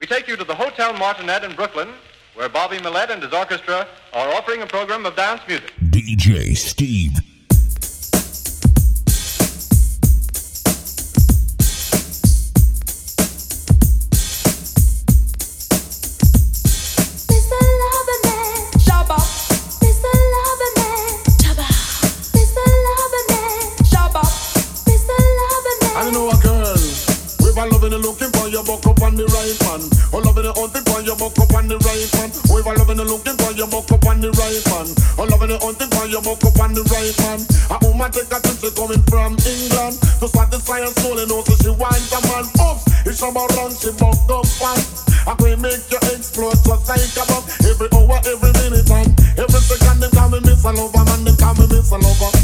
We take you to the Hotel Martinet in Brooklyn, where Bobby Millette and his orchestra are offering a program of dance music. DJ Steve loving the looking for your book up on the right man. I'm loving the hunting for your book up on the right man. A woman take a trip, she coming from England. To satisfy her soul and also she wants a man up. It's about run, she buck up fast. I can make you explode just like a bomb. Every hour, every minute, and every second, they call me Miss Lover, man, They call me Miss Lover.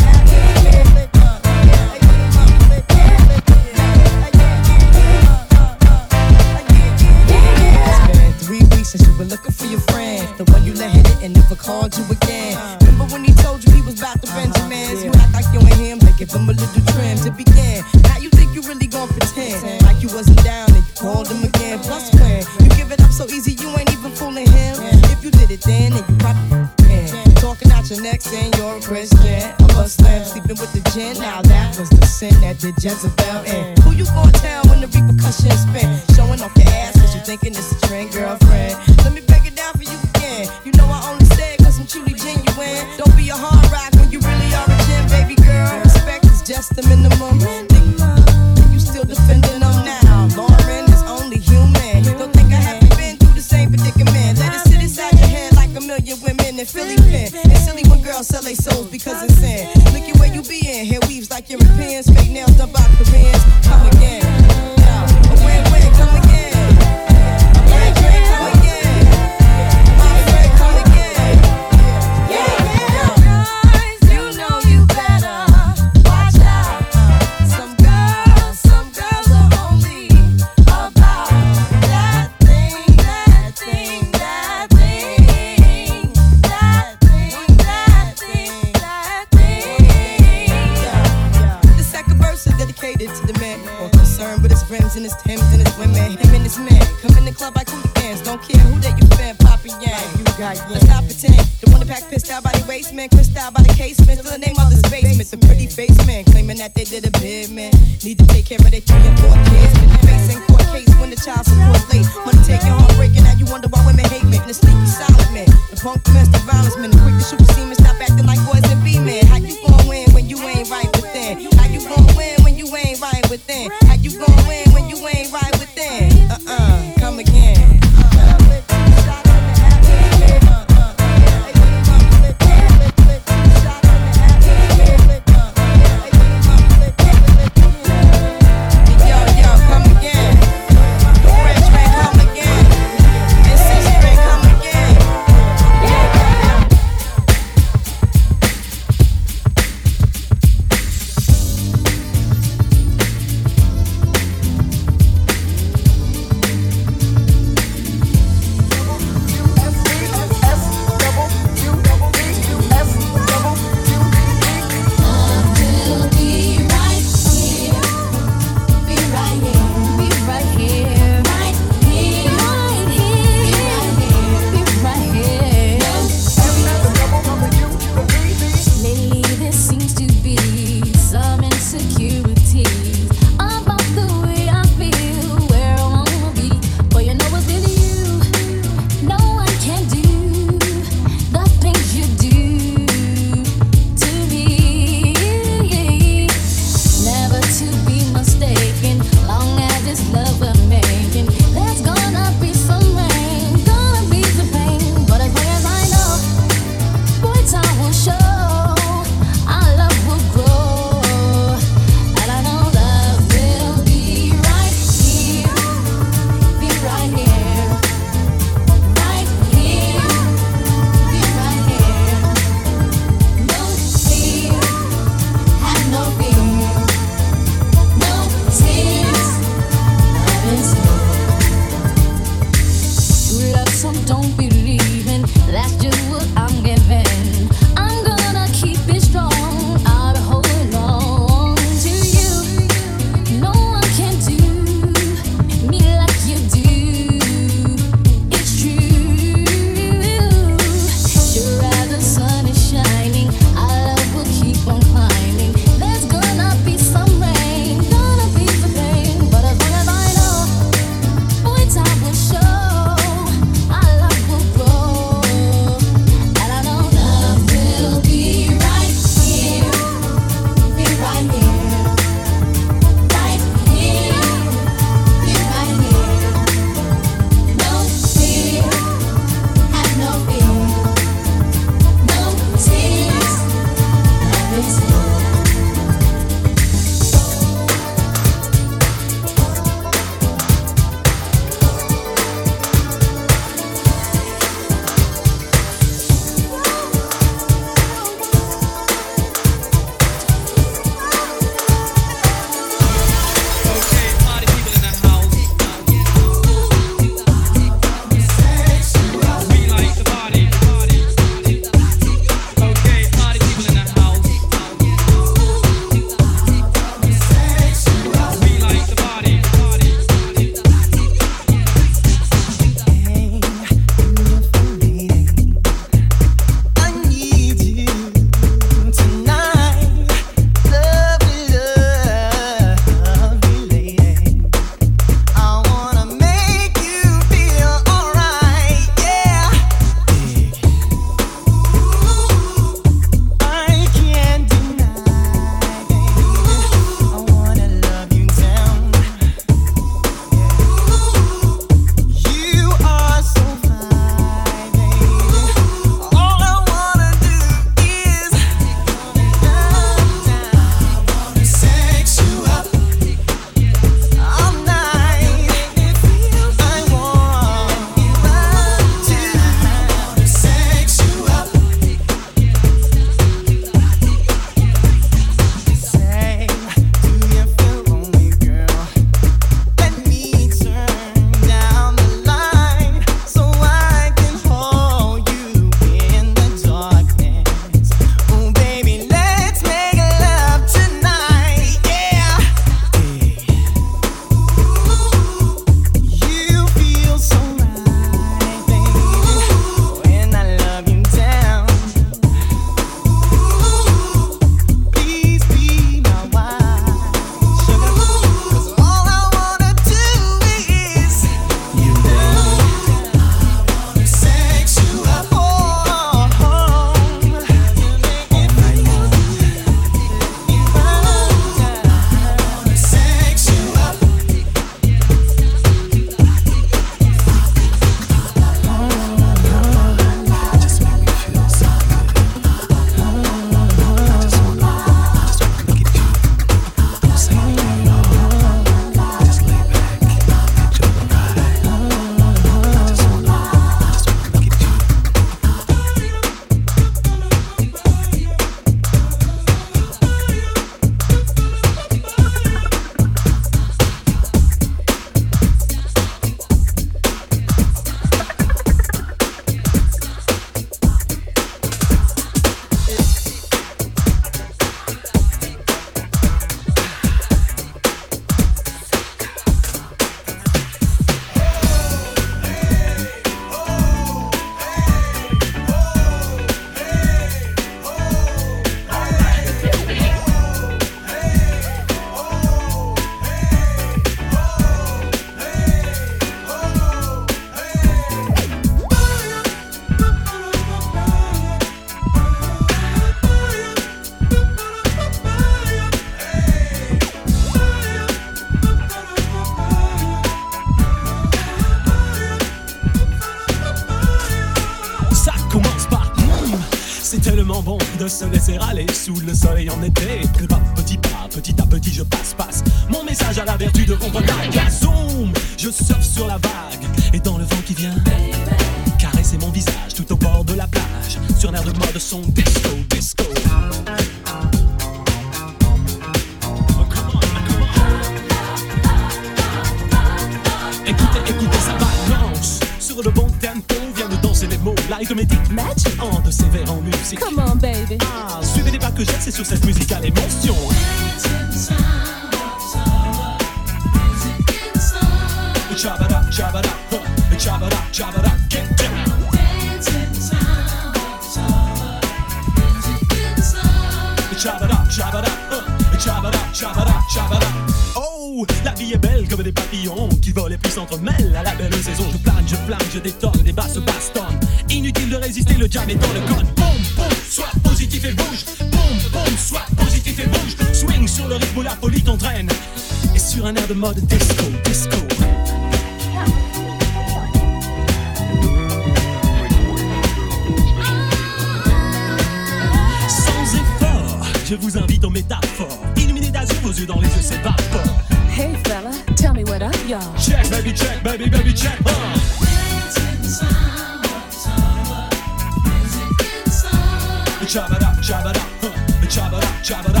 Chop it up, chop it up, huh. chop it up, chop it up.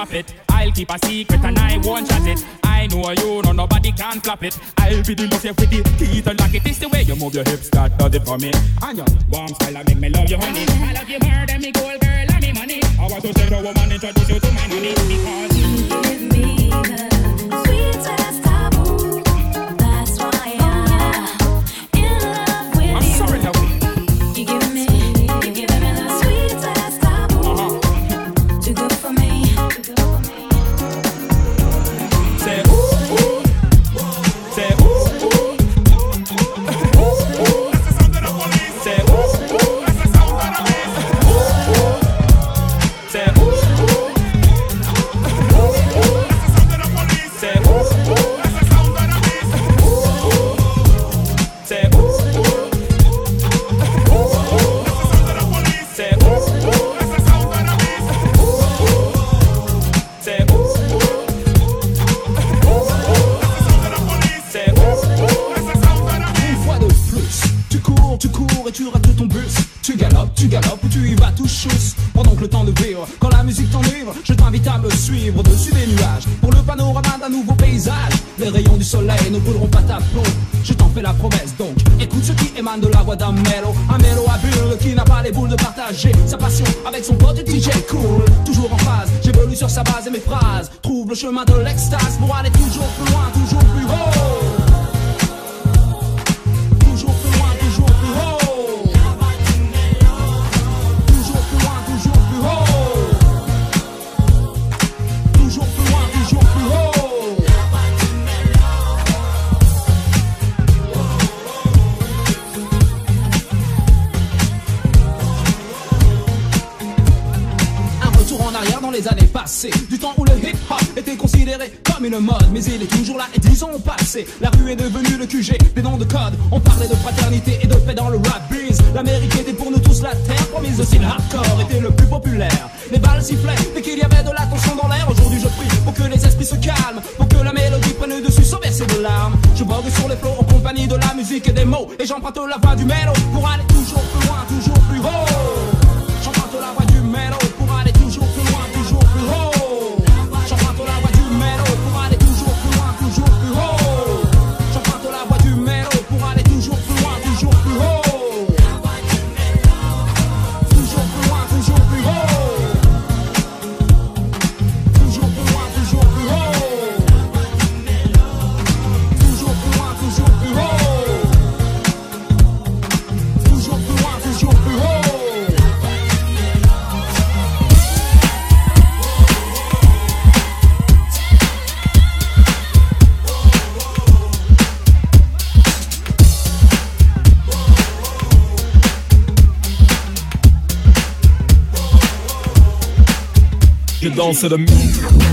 stop it. I'll keep a secret and I won't shut it. I know you, no nobody can flop it. I'll be the most with the teeth and lock it. It's the way you move your hips that does it for me. And your warm style I make me love you, honey. I love you more than me gold girl and me money. I want to say a woman introduce you to my money because you give me the sweetest. Ne brûleront pas ta peau. Je t'en fais la promesse donc, écoute ce qui émane de la voix d'un mélo. Un à bulle qui n'a pas les boules de partager sa passion avec son pote DJ cool. Toujours en phase, j'évolue sur sa base et mes phrases. Trouve le chemin de l'extase pour aller toujours plus loin, toujours plus Il est toujours là et dix ans ont passé. La rue est devenue le QG, des noms de code. On parlait de fraternité et de paix dans le rap biz. L'Amérique était pour nous tous la terre Promise aussi le hardcore était le plus populaire. Les balles sifflaient dès qu'il y avait de la tension dans l'air. Aujourd'hui je prie pour que les esprits se calment Pour que la mélodie prenne dessus sans verser de larmes. Je vogue sur les flots en compagnie de la musique et des mots Et j'emprunte la voix du mélo Pour aller Je danse le mix.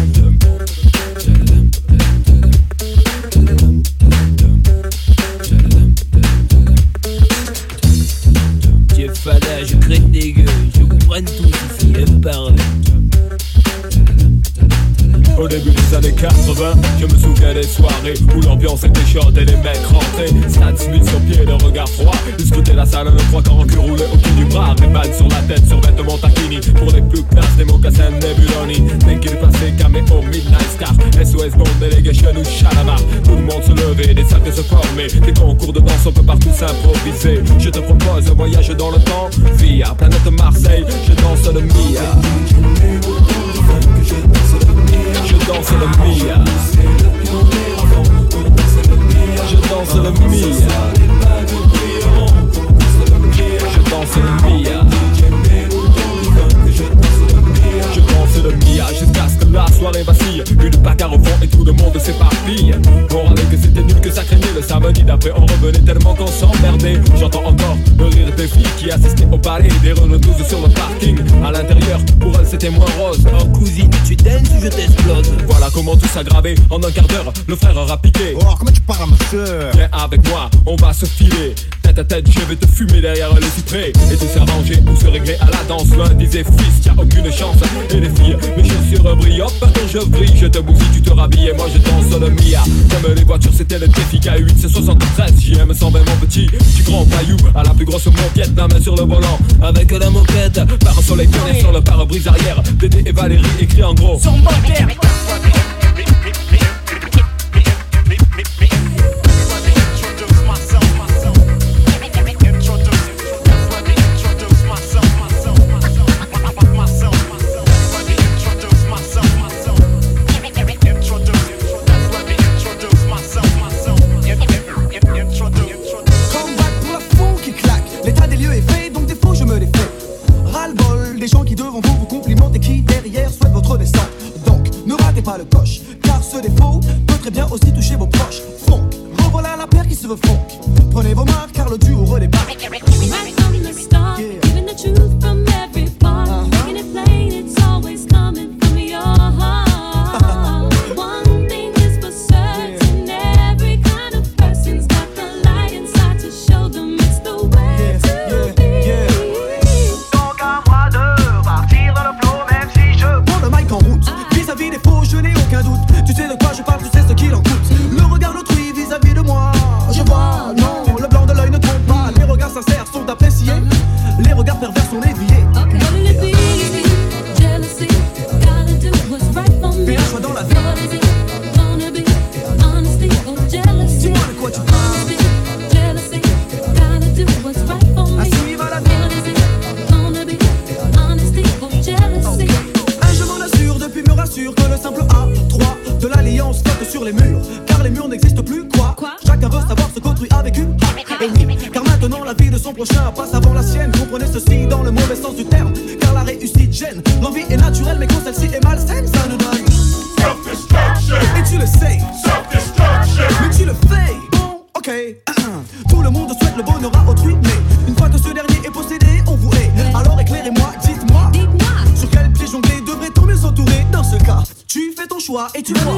Ballet. Des Renault 12 sur le parking. À l'intérieur, pour elles, c'était moins rose. Oh cousine, tu danses ou je t'explose Voilà comment tout s'aggravé en un quart d'heure. Le frère a piqué. Oh, comment tu parles à ma soeur Viens avec moi, on va se filer. À tête, je vais te fumer derrière le cyprès. Et tout s'arranger ou se régler à la danse. L'un disait fils, t'as aucune chance. Et les filles, mes chaussures brillent. Hop, je brille, je te bousille, tu te rhabilles. Et moi je danse le Mia. Comme les voitures, c'était le défi K8, c'est 73. JM 120, mon petit. Du grand paillou à la plus grosse moquette, la main sur le volant. Avec la moquette Par soleil pionnier sur le pare-brise arrière. Dédé et Valérie écrit en gros. Son Comprenez ceci dans le mauvais sens du terme. Car la réussite gêne. L'envie est naturelle, mais quand celle-ci est malsaine, ça nous donne. Et tu le sais. Mais tu le fais. Bon, ok. Tout le monde souhaite le bonheur à autrui, mais une fois que ce dernier est possédé, on vous hait. Alors éclairez-moi, dites-moi. Sur quel pied jongler devrait-on mieux s'entourer? Dans ce cas, tu fais ton choix et tu vois.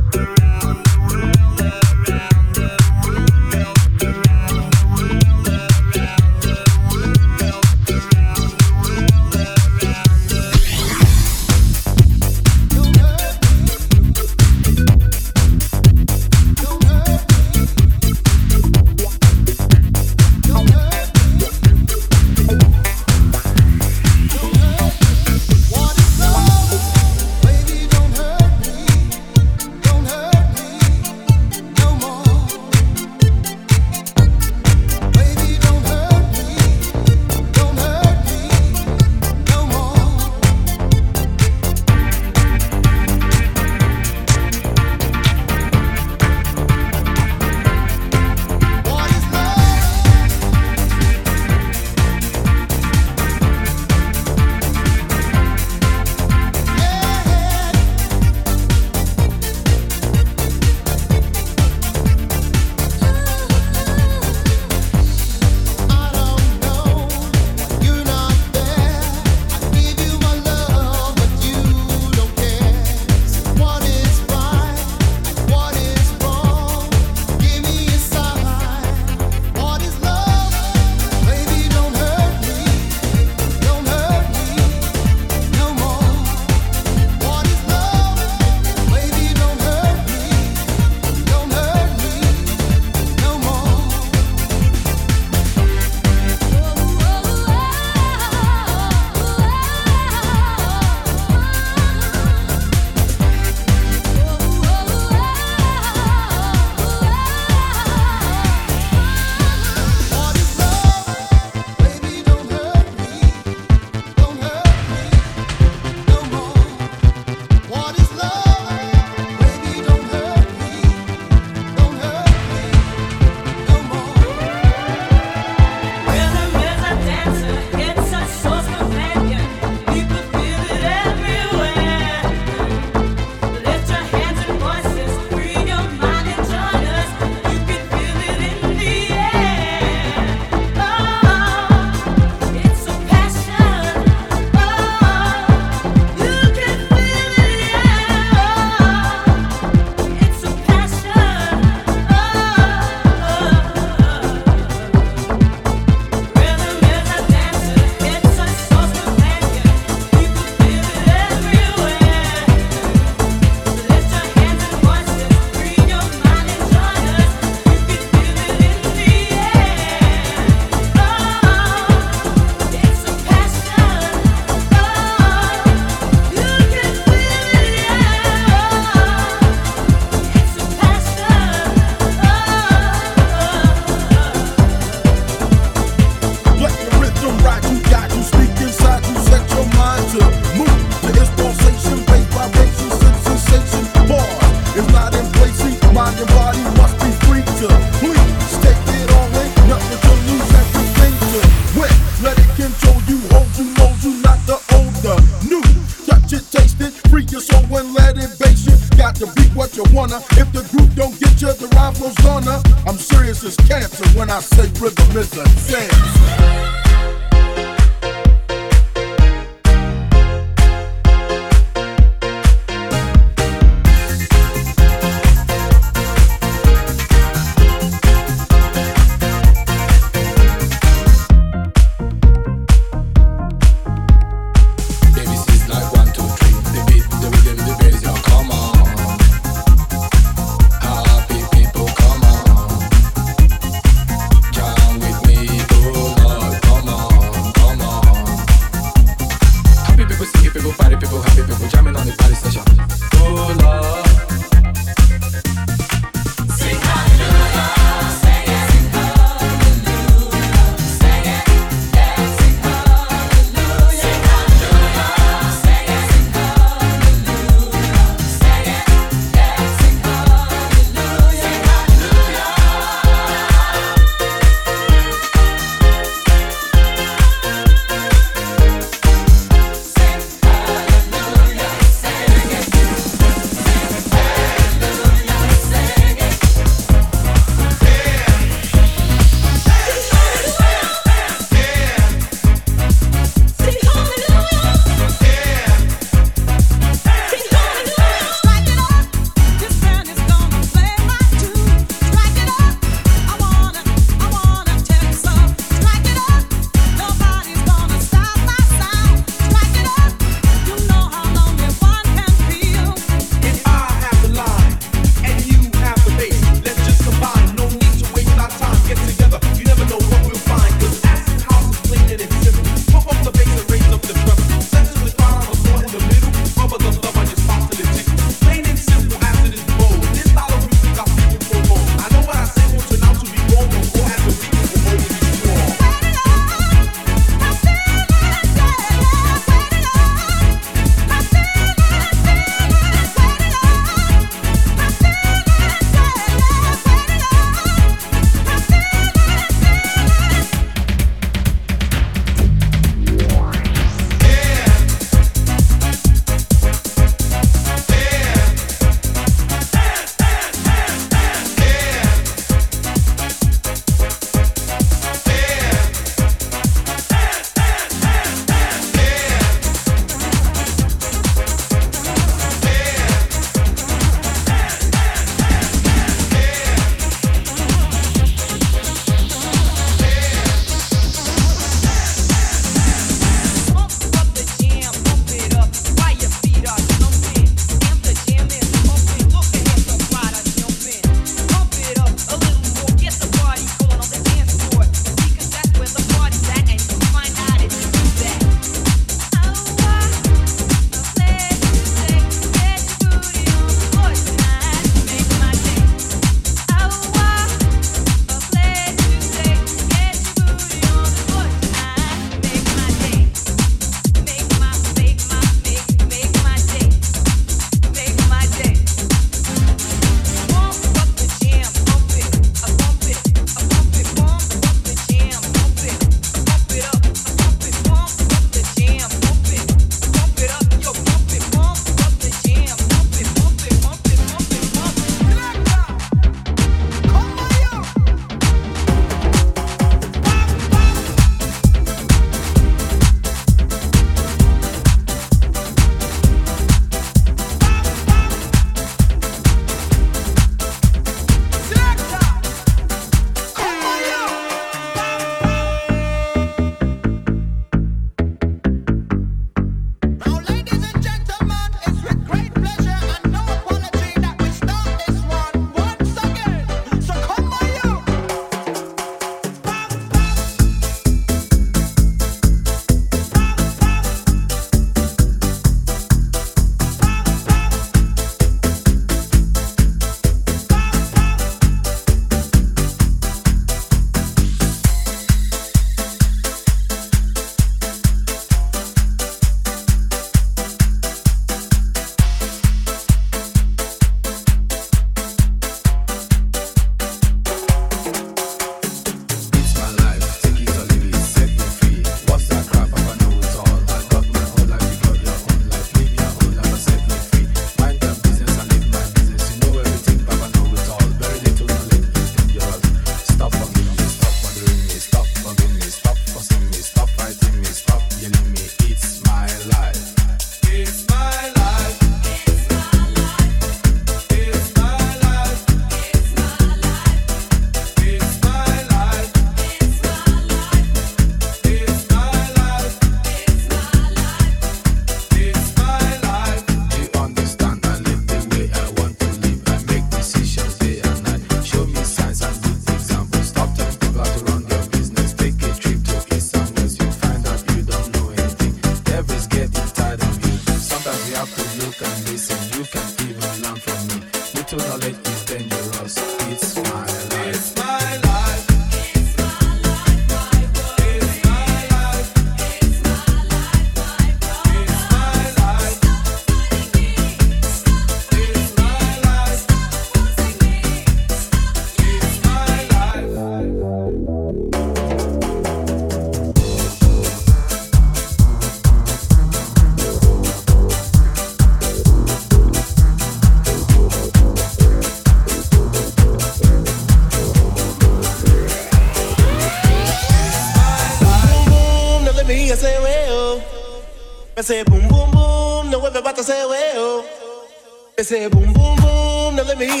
Say boom boom boom, now let me well.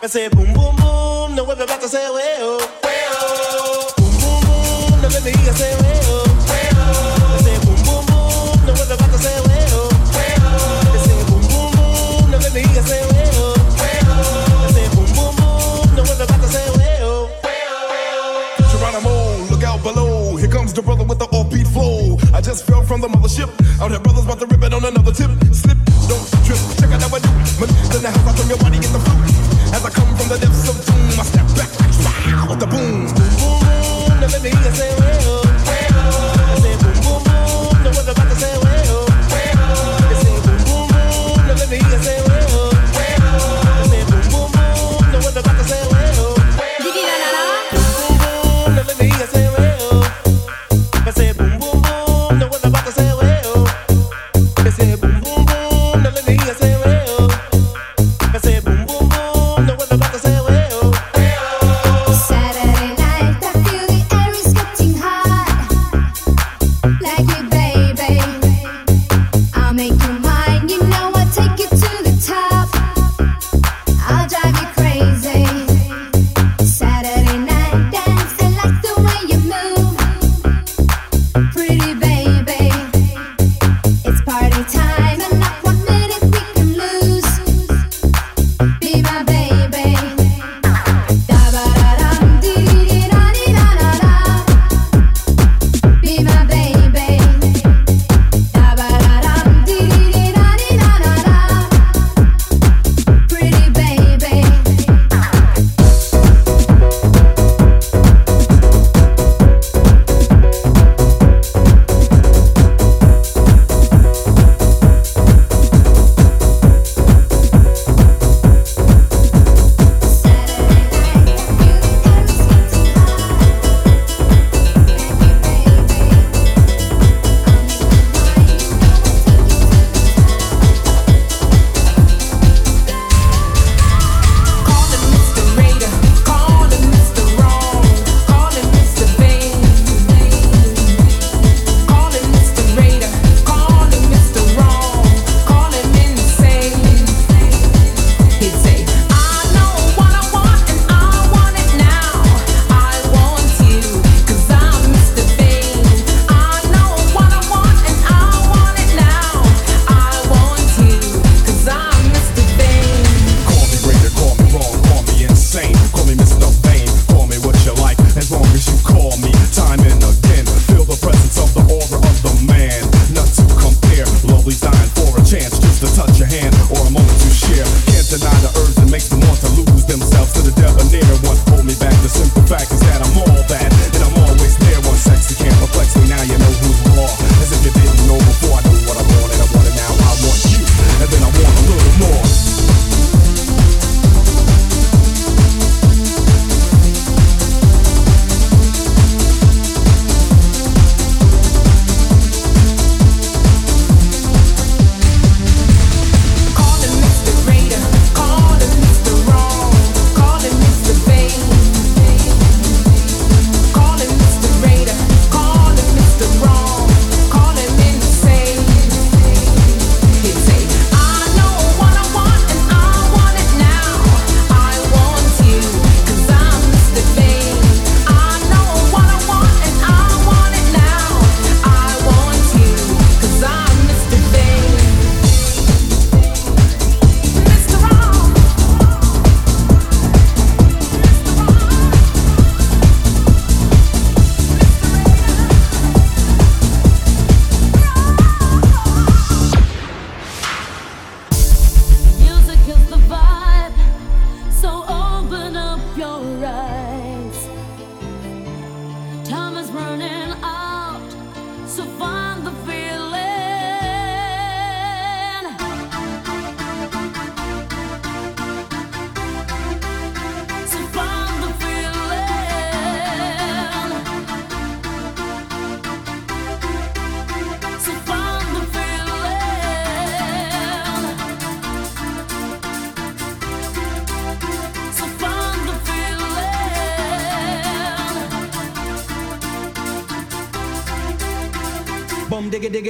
I say boom boom boom, now everybody say well. Well, boom boom boom, now let me say well. I say boom boom boom, now everybody say well. I say boom boom boom, now let me say well. I say boom boom boom, now everybody say well. Geronimo, look out below. Here comes the brother with the offbeat flow. I just fell from the mothership. Out here, brothers about to rip it on another tip. Trip. Check out how I do. Man, then the house out from your body get the flu. As I come from the depths of doom, I step back wow, with the boom,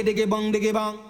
diggy diggy diggy bong.